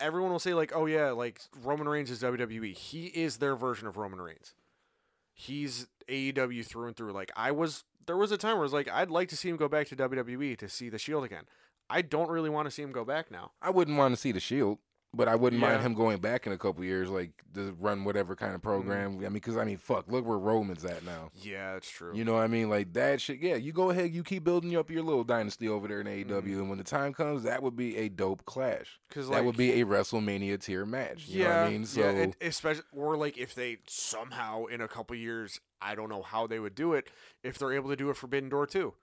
everyone will say like oh yeah like Roman Reigns is WWE. He is their version of Roman Reigns. He's AEW through and through. Like I was there was a time where I was like I'd like to see him go back to WWE to see the Shield again. I don't really want to see him go back now. I wouldn't want to see the Shield, but I wouldn't mind him going back in a couple years, like to run whatever kind of program. I mean, because I mean, fuck, look where Roman's at now. Yeah, that's true. You know what I mean? Like that shit. Yeah, you go ahead, you keep building up your little dynasty over there in AEW, Mhm. and when the time comes, that would be a dope clash. Because that would be a WrestleMania tier match. You yeah, know what I mean? So yeah, and especially or like if they somehow in a couple years, I don't know how they would do it if they're able to do a Forbidden Door too.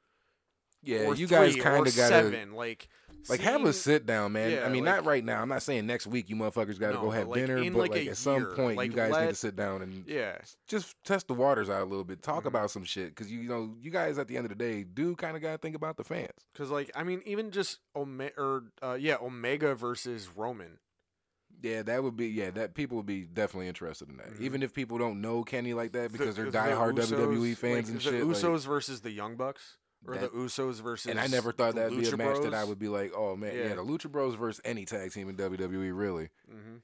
Yeah, you guys kind of gotta seven, like like have a sit down, man. Yeah, I mean, like- not right now. I'm not saying next week you motherfuckers got to No, go have like, dinner, but like, at some point, you guys need to sit down and Yeah, just test the waters out a little bit. Talk Mhm. about some shit because you, you know you guys at the end of the day do kind of got to think about the fans. because like I mean, even just Omega or uh, yeah, Omega versus Roman. Yeah, that would be yeah that people would be definitely interested in that. Mhm. Even if people don't know Kenny like that because The- they're the diehard Usos, WWE fans and the shit. Usos versus the Young Bucks, or That- the Usos versus. and I never thought that'd be a Lucha match that I would be like, oh man, yeah, Yeah. the Lucha Bros versus any tag team in WWE, really. Mhm.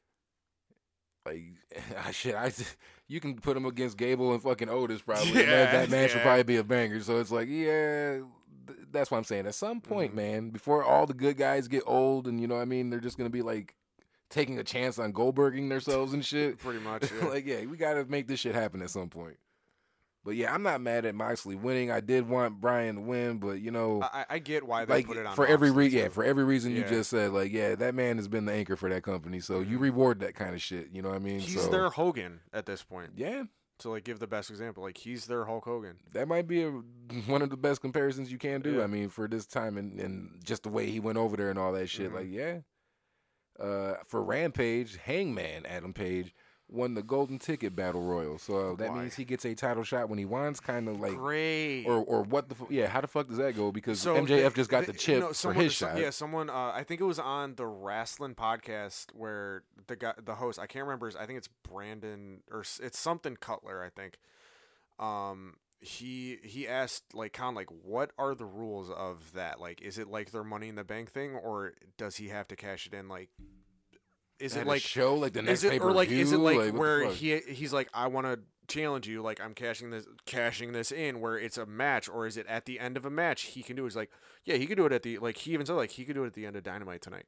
Like, [LAUGHS] shit, I [LAUGHS] you can put them against Gable and fucking Otis probably. Yeah, that, that match would probably be a banger. So it's like, yeah, th- that's what I'm saying. At some point, Mhm. man, before all the good guys get old, and you know what I mean, they're just gonna be like taking a chance on Goldberging themselves and shit. Pretty much. [LAUGHS] Yeah. like, yeah, we gotta make this shit happen at some point. But yeah, I'm not mad at Moxley winning. I did want Brian to win, but you know, I, I get why they like put it on for every Moxley, reason, yeah, for every reason you just said, like, yeah, that man has been the anchor for that company. So you Mhm. reward that kind of shit. You know what I mean? He's so, their Hogan at this point. yeah. To like give the best example, like he's their Hulk Hogan. That might be a, [LAUGHS] one of the best comparisons you can do. Yeah. I mean, for this time and, and just the way he went over there and all that shit. Mhm. Like, yeah. Uh, for Rampage, Hangman Adam Page won the Golden Ticket Battle Royal. So that Why? means he gets a title shot when he wants. Kind of like, Great. or or what the fu- yeah? How the fuck does that go? Because So MJF they- just got they- the chip no, for someone- his so- shot. Yeah, someone. Uh, I think it was on the wrestling podcast where the guy, the host, I can't remember. His, I think it's Brandon or it's something Cutler. I think. Um, he he asked like kind of like what are the rules of that? Like, is it like their Money in the Bank thing, or does he have to cash it in? Like, is it like show like the next is it or like is it pay-per-view? like, where he he's like I want to challenge you like I'm cashing this cashing this in where it's a match or is it at the end of a match he can do. He's like yeah he could do it at the like he even said like he could do it at the end of Dynamite tonight.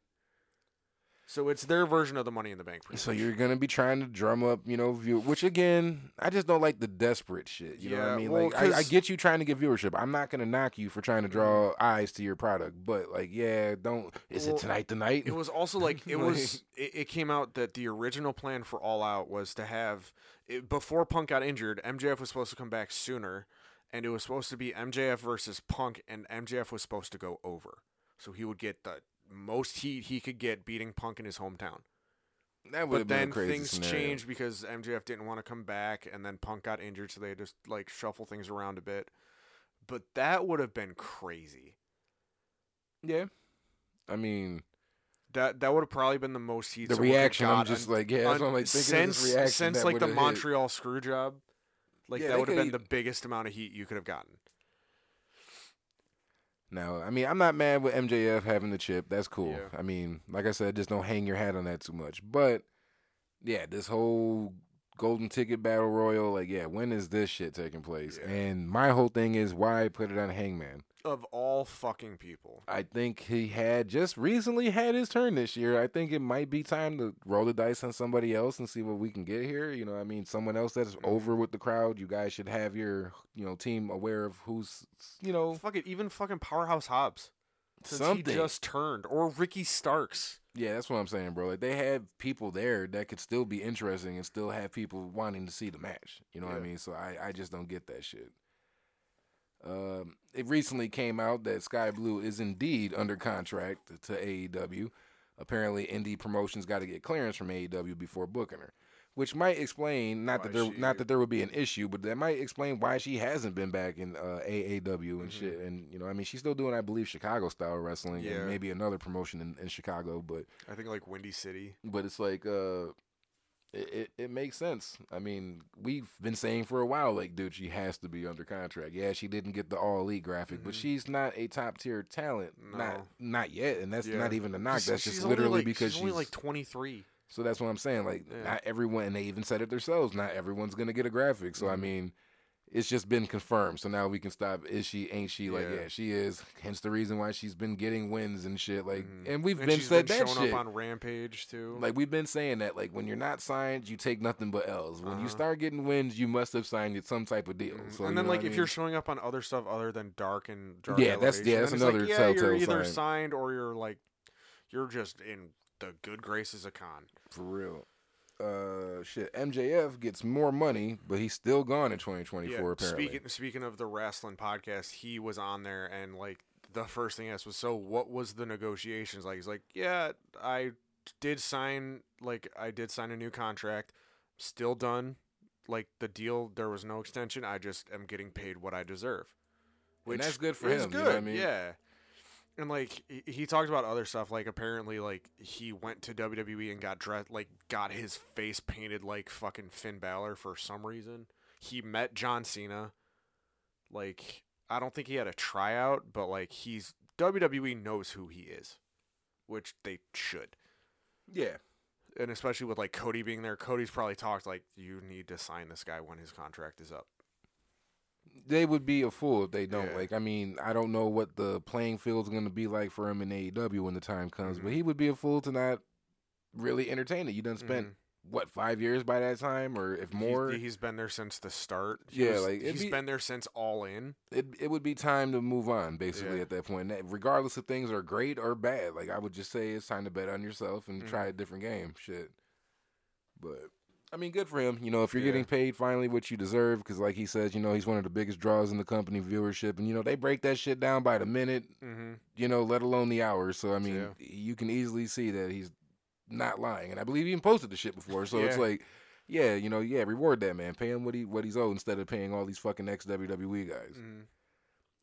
So it's their version of the Money in the Bank. So much. you're gonna be trying to drum up, you know, view. Which again, I just don't like the desperate shit. You know what I mean? well, like, I, I get you trying to get viewership. I'm not gonna knock you for trying to draw mm-hmm. eyes to your product, but like, yeah, don't. Is Well, it tonight? Tonight? It was also like it [LAUGHS] was. It, it came out that the original plan for All Out was to have it, before Punk got injured. MJF was supposed to come back sooner, and it was supposed to be MJF versus Punk, and MJF was supposed to go over, so he would get the most heat he could get beating Punk in his hometown. that would But have been then things scenario. changed because MJF didn't want to come back, and then Punk got injured, so they just like shuffle things around a bit. But that would have been crazy. Yeah, I mean, That that would have probably been the most heat. the reaction. I'm just like, yeah, what I'm like thinking. since reaction since like the hit. Montreal screw job, like Yeah, that would have been the biggest amount of heat you could have gotten. Now, I mean, I'm not mad with MJF having the chip. That's cool. Yeah. I mean, like I said, just don't hang your hat on that too much. But yeah, this whole golden ticket battle royal, like, yeah, when is this shit taking place? Yeah. And my whole thing is why put it on Hangman? Of all fucking people, I think he had just recently had his turn this year. I think it might be time to roll the dice on somebody else and see what we can get here. You know, I mean, someone else that's Mhm. over with the crowd. You guys should have your, you know, team aware of who's, you know, fuck it, even fucking Powerhouse Hobbs, since something. he just turned, or Ricky Starks. Yeah, that's what I'm saying, bro. Like they have people there that could still be interesting and still have people wanting to see the match. You know what I mean? So I, I just don't get that shit. Um, it recently came out that Skye Blue is indeed under contract to AEW. Apparently, indie promotions got to get clearance from AEW before booking her, which might explain not that there she- not that there would be an issue, but that might explain why she hasn't been back in uh, AAW and Mhm. shit. And you know, I mean, she's still doing, I believe, Chicago style wrestling Yeah. and maybe another promotion in, in Chicago, but I think like Windy City. but it's like uh it, it, it makes sense. I mean, we've been saying for a while, like, dude, she has to be under contract. Yeah, she didn't get the all elite graphic, but Mhm. she's not a top tier talent. Not No. not yet. And that's Yeah. not even a knock. That's she's just literally like- because she's only like 23. so that's what I'm saying. Like, Yeah. not everyone, and they even said it themselves. Not everyone's gonna get a graphic. So I Mhm. mean, it's just been confirmed. So now we can stop. Is she? Ain't she? Like, Yeah. yeah, she is. Hence the reason why she's been getting wins and shit. Like, Mhm. and we've and been said been that shit. up on Rampage too. Like we've been saying that, like when you're not signed, you take nothing but L's. When you Uh-huh. start getting wins, you must have signed some type of deal. Mhm. So, and then like if you're showing up on other stuff other than Dark and Dark Yeah, that's- yeah, that's it's like, another yeah, you're either sign. signed or you're like you're just in the good graces of Khan. for real, uh, shit, MJF gets more money, but he's still gone in 2024. apparently, Speaking speaking of the wrestling podcast, he was on there and like the first thing asked was, "So what was the negotiations like?" He's like, "Yeah, I did sign like I did sign a new contract, still done. Like the deal, there was no extension. I just am getting paid what I deserve." And that's good for him, you know what I mean? yeah. And like he, he talked about other stuff, like apparently like he went to WWE and got dressed, like got his face painted like fucking Finn Balor for some reason. He met John Cena. Like I don't think he had a tryout, but like he's WWE knows who he is, which they should. yeah, And especially with like Cody being there, Cody's probably talked like you need to sign this guy when his contract is up. They would be a fool if they don't. Yeah. Like, I mean, I don't know what the playing field's going to be like for him in AEW when the time comes, but Mhm. he would be a fool to not really entertain it. You done spent Mhm. what five years by that time, or if He's- more? he's been there since the start. He Yeah, was- like, he's be- been there since All In. it it would be time to move on basically Yeah. at that point. That- Regardless if things are great or bad, like I would just say it's time to bet on yourself and try Mm-hmm. a different game. Shit. But I mean, good for him. You know, if you're Yeah. getting paid finally what you deserve, because like he says, you know, he's one of the biggest draws in the company viewership, and you know they break that shit down by the minute. Mm-hmm. You know, let alone the hours. So I mean, Yeah. you can easily see that he's not lying, and I believe he even posted the shit before. So it's like. Yeah, you know, yeah, reward that man. Pay him what he what he's owed instead of paying all these fucking ex WWE guys. Mm-hmm.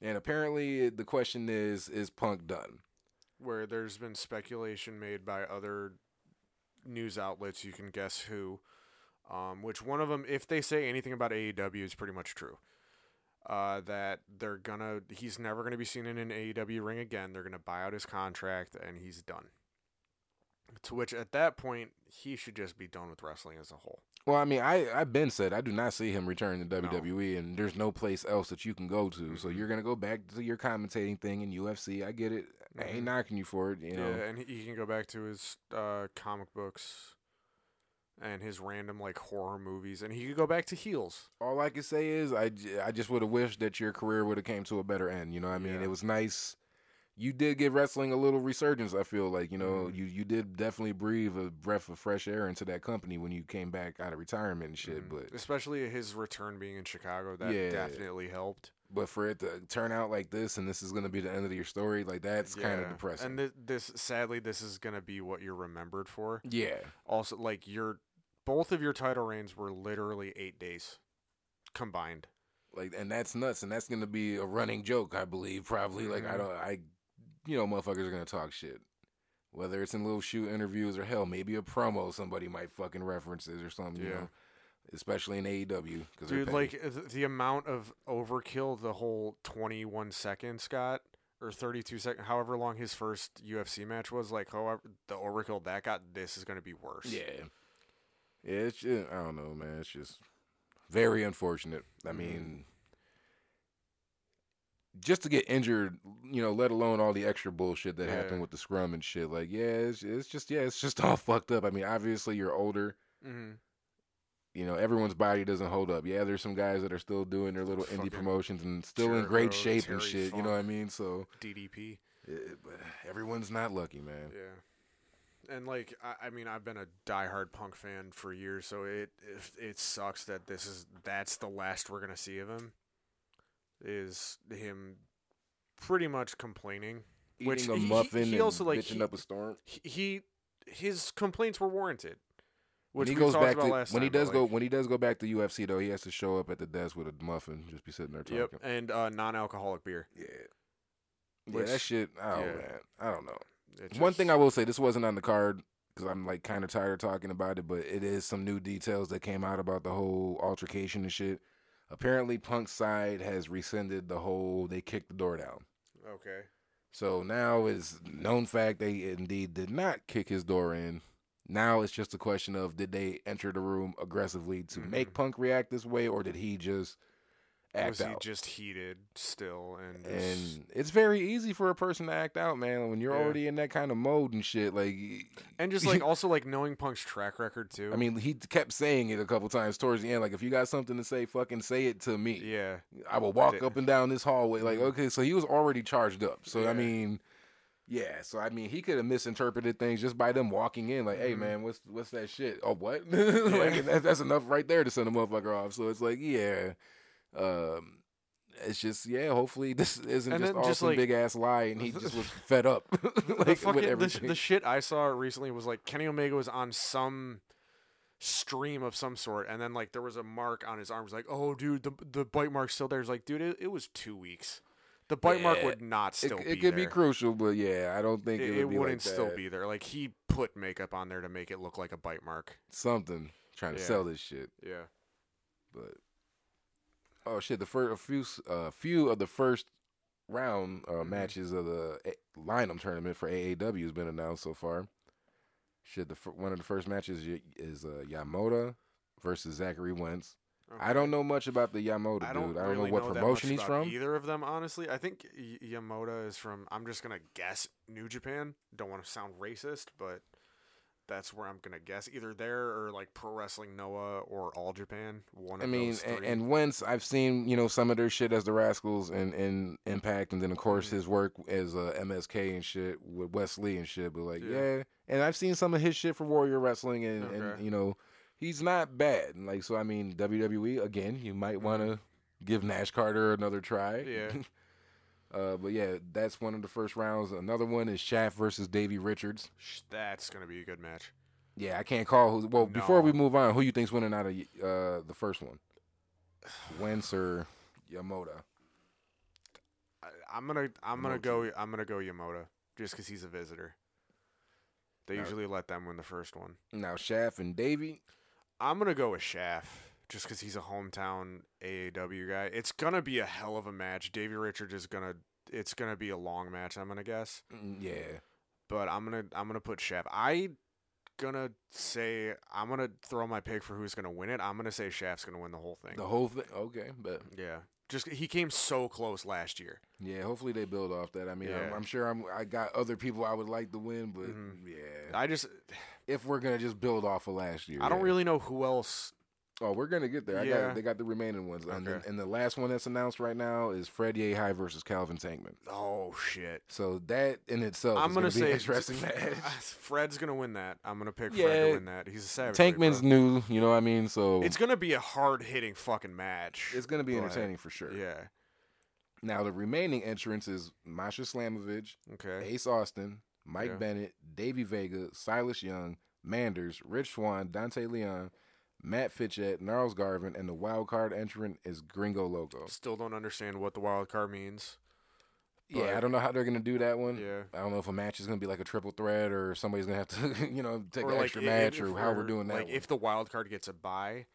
And apparently, the question is: Is Punk done? Where there's been speculation made by other news outlets, you can guess who. Um, which one of them, if they say anything about AEW, is pretty much true. Uh, that they're gonna, he's never gonna be seen in an AEW ring again. They're gonna buy out his contract, and he's done. To which, at that point, he should just be done with wrestling as a whole. Well, I mean, I I've been said I do not see him return to No. WWE, and there's no place else that you can go to. So Mhm. you're gonna go back to your commentating thing in UFC. I get it. I Mhm. ain't knocking you for it. You know, Yeah, and he he can go back to his uh, comic books and his random like horror movies, and he could go back to heels. all I can say is I, j- I just would have wished that your career would have came to a better end. You know, what I mean, Yeah. it was nice. You did give wrestling a little resurgence. I feel like you know Mhm. you you did definitely breathe a breath of fresh air into that company when you came back out of retirement and shit. Mhm. But especially his return being in Chicago, that Yeah. definitely helped. But for it to turn out like this and this is gonna be the end of your story, like that's kind of depressing. And th- this, sadly, this is gonna be what you're remembered for. yeah. Also, like your both of your title reigns were literally eight days combined. like and that's nuts and that's gonna be a running joke i believe probably like i Mhm. don't i you know motherfuckers are gonna talk shit whether it's in little shoot interviews or hell maybe a promo somebody might fucking references or something you Yeah. know especially in aew because Dude, like the amount of overkill the whole 21 seconds got, or 32 seconds, however long his first UFC match was, like however the overkill that got, this is gonna be worse. yeah yeah it's just, i don't know man it's just very unfortunate i Mhm. mean just to get injured, you know, let alone all the extra bullshit that happened with the scrum and shit. Like, yeah, it's, it's just, yeah, it's just [LAUGHS] all fucked up. I mean, obviously you're older. hmm you know, everyone's body doesn't hold up. Yeah, there's some guys that are still doing their little indie promotions and still in great Jericho, shape and Terry shit. You know what I mean? So, DDP. it, eh, eh, but everyone's not lucky, man. Yeah. And like I, I mean I've been a diehard punk fan for years, so it, it it sucks that this is that's the last we're gonna see of him. is him pretty much complaining. Eating Which a he- he- muffin he and also, like, bitching he- up a storm. He, he his complaints were warranted. When he goes back to when he time, but, does go like- when he does go back to UFC though, he has to show up at the desk with a muffin, just be sitting there talking. Yep, and uh, non-alcoholic beer. Yeah. Yeah, that shit. Oh yeah. man, I don't know. It One thing I will say, this wasn't on the card because I'm like kind of tired of talking about it, but it is some new details that came out about the whole altercation and shit. Apparently, Punk's side has rescinded the whole they kicked the door down. okay. So now it's known fact they indeed did not kick his door in. Now it's just a question of did they enter the room aggressively to Mhm. make Punk react this way, or did he just act was he just heated still and just, and it's very easy for a person to act out, man. When you're Yeah. already in that kind of mode and shit, like and just like also like knowing Punk's track record too. I mean, he kept saying it a couple times towards the end. Like, if you got something to say, fucking say it to me. yeah, I will walk up and down this hallway. Like, Mhm. okay, so he was already charged up. So Yeah. I mean, yeah. So I mean, he could have misinterpreted things just by them walking in. Like, hey Mhm. man, what's what's that shit? Oh, what? [LAUGHS] like that, that's enough right there to send a motherfucker off. So it's like, yeah. Um, it's just yeah. Hopefully this isn't And just all just, some like- big ass lie, and he just [LAUGHS] was fed up. [LAUGHS] like the with fucking the, the shit I saw recently was like Kenny Omega was on some stream of some sort, and then like there was a mark on his arm. It was like, oh dude, the the bite mark's still there. It's like, dude, it, it was two weeks. The bite mark would not it, still it be could be crucial, but yeah, I don't think it, It, would it be wouldn't like still be there. Like he put makeup on there to make it look like a bite mark. something trying to Yeah. sell this shit. Yeah. But oh shit, the first a few uh, few of the first round uh, Mhm. matches of the A- Lineup tournament for AAW has been announced so far. Shit, the fir- one of the first matches is uh, Yamato versus Zachary Wentz. I don't know much about the Yamato I don't dude. I don't really know what know promotion he's from. Either of them, honestly. I think y- Yamato is from. I'm just gonna guess New Japan. Don't want to sound racist, but that's where I'm gonna guess. Either there or like Pro Wrestling Noah or All Japan. One I of mean, and, and Wentz, I've seen you know some of their shit as the Rascals and in Impact, and then of course Mhm. his work as uh, MSK and shit with Wes Lee and shit. But like, Yeah. yeah. and I've seen some of his shit for Warrior Wrestling, and, Okay. and you know, he's not bad. Like, so I mean, WWE again, you might want to give Nash Carter another try. Mm-hmm. Yeah. [LAUGHS] uh, but yeah, that's one of the first rounds. Another one is Shaft versus Davey Richards. That's gonna be a good match. Yeah, I can't call who. Well, before we move on, who you think's winning out of uh, the first one? Wentz or Yamato? I, I'm gonna I'm gonna go I'm gonna go Yamato just because he's a visitor. They usually let them win the first one. Now Shaft and Davey. I'm gonna go with Shaft just because he's a hometown AAW guy. It's gonna be a hell of a match. Davey Richards is gonna. It's gonna be a long match. I'm gonna guess, Mm, Yeah, but I'm gonna I'm gonna put Shaft. I gonna say I'm gonna throw my pick for who's gonna win it. I'm gonna say Shaft's gonna win the whole thing. the whole thing. Okay, but Yeah, just he came so close last year. yeah, hopefully they build off that. I mean, I'm, I'm sure I'm. I got other people I would like to win, but Mhm. yeah, I just if we're gonna just build off of last year, I don't really know who else. Oh, we're gonna get there. I Yeah. got they got the remaining ones, and, then, and the last one that's announced right now is Fred Yehi versus Calvin Tankman. Oh shit. So that in itself I'm is gonna gonna, be say an interesting [LAUGHS] match. Fred's gonna win that. I'm gonna pick Fred Yeah. to win that. He's a savage. Tankman's bro. new, you know what I mean? So It's gonna be a hard hitting fucking match. it's gonna be entertaining for sure. Yeah. Now the remaining entrants is Masha Slamovich, Okay. Ace Austin, Mike Yeah. Bennett, Davey Vega, Silas Young, Manders, Rich Swann, Dante Leon, Matt Fitchett, Gnarls Garvin, and the wild card entrant is Gringo Loco. Still don't understand what the wild card means. Yeah, I don't know how they're gonna do that one. Yeah. I don't know if a match is gonna be like a triple threat or somebody's gonna have to, [LAUGHS] you know, take or an like extra i- match if or how we're we're- doing that. Like one. if the wild card gets a bye,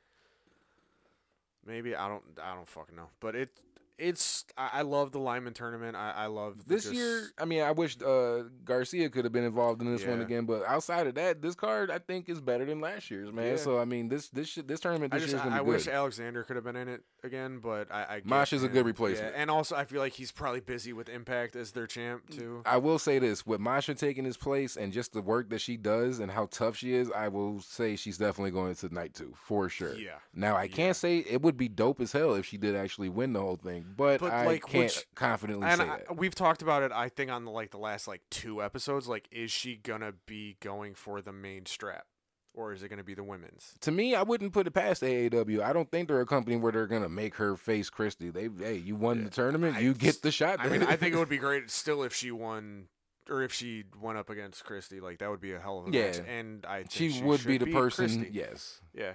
maybe I don't. I don't fucking know. But it. It's. I, I love the Lynam tournament. I, I love this just- year, I mean, I wish uh, Garcia could have been involved in this one again, but outside of that, this card I think is better than last year's, man. Yeah. So I mean, this this this tournament I this just. year's I, gonna I be good. wish Alexander could have been in it again, but I. I get Mosh is a good replacement. Yeah, and also I feel like he's probably busy with Impact as their champ too. I will say this: with Masha taking his place and just the work that she does and how tough she is, I will say she's definitely going to night two for sure. Yeah. Now I Yeah. can't say it would be dope as hell if she did actually win the whole thing, but, But, I like, can't which- confidently and say I, that. we've talked about it. I think on the like the last like two episodes. Like, is she gonna be going for the main strap? or is it going to be the women's? To me, I wouldn't put it past AAW. I don't think they're a company where they're gonna make her face Christy. They, hey, you won Yeah. the tournament, I you get the shot. I mean, I think it would be [LAUGHS] great still if she won. Or if she went up against Christy, like that would be a hell of a match. And I think she, she, would be the person. Christy. Yes, Yeah,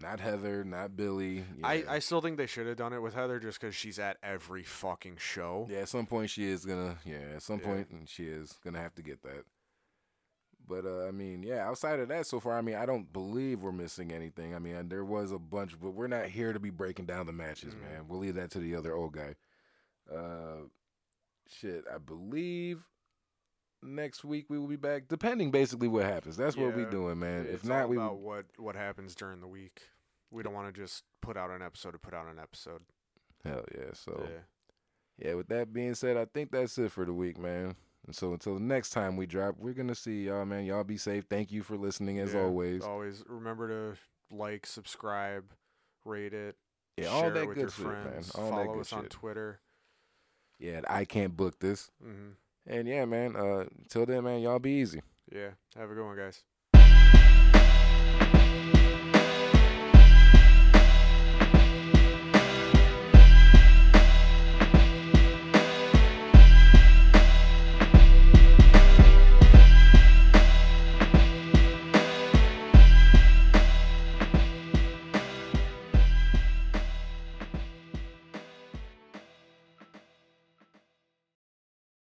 not Heather, not Billy. I, Yeah. I still think they should have done it with Heather just because she's at every fucking show. Yeah, at some point she is gonna. Yeah, at some Yeah. point she is gonna have to get that. But uh, I mean, yeah. Outside of that, so far, I mean, I don't believe we're missing anything. I mean, there was a bunch, but we're not here to be breaking down the matches, Mhm. man. We'll leave that to the other old guy. Uh, shit, I believe next week we will be back, depending basically what happens. That's what we're doing, man. If not, we about what what happens during the week. We don't want to just put out an episode to put out an episode. hell yeah. So Yeah. yeah, with that being said, I think that's it for the week, man. And so until the next time we drop, we're gonna see y'all, man. Y'all be safe. Thank you for listening as Yeah, always. Always remember to like, subscribe, rate it, Yeah, share all that with good your shit, friends. man. All Follow that good us on. Twitter. Yeah, I can't book this. hmm And yeah, man. Uh, till then, man, y'all be easy. Yeah. Have a good one, guys.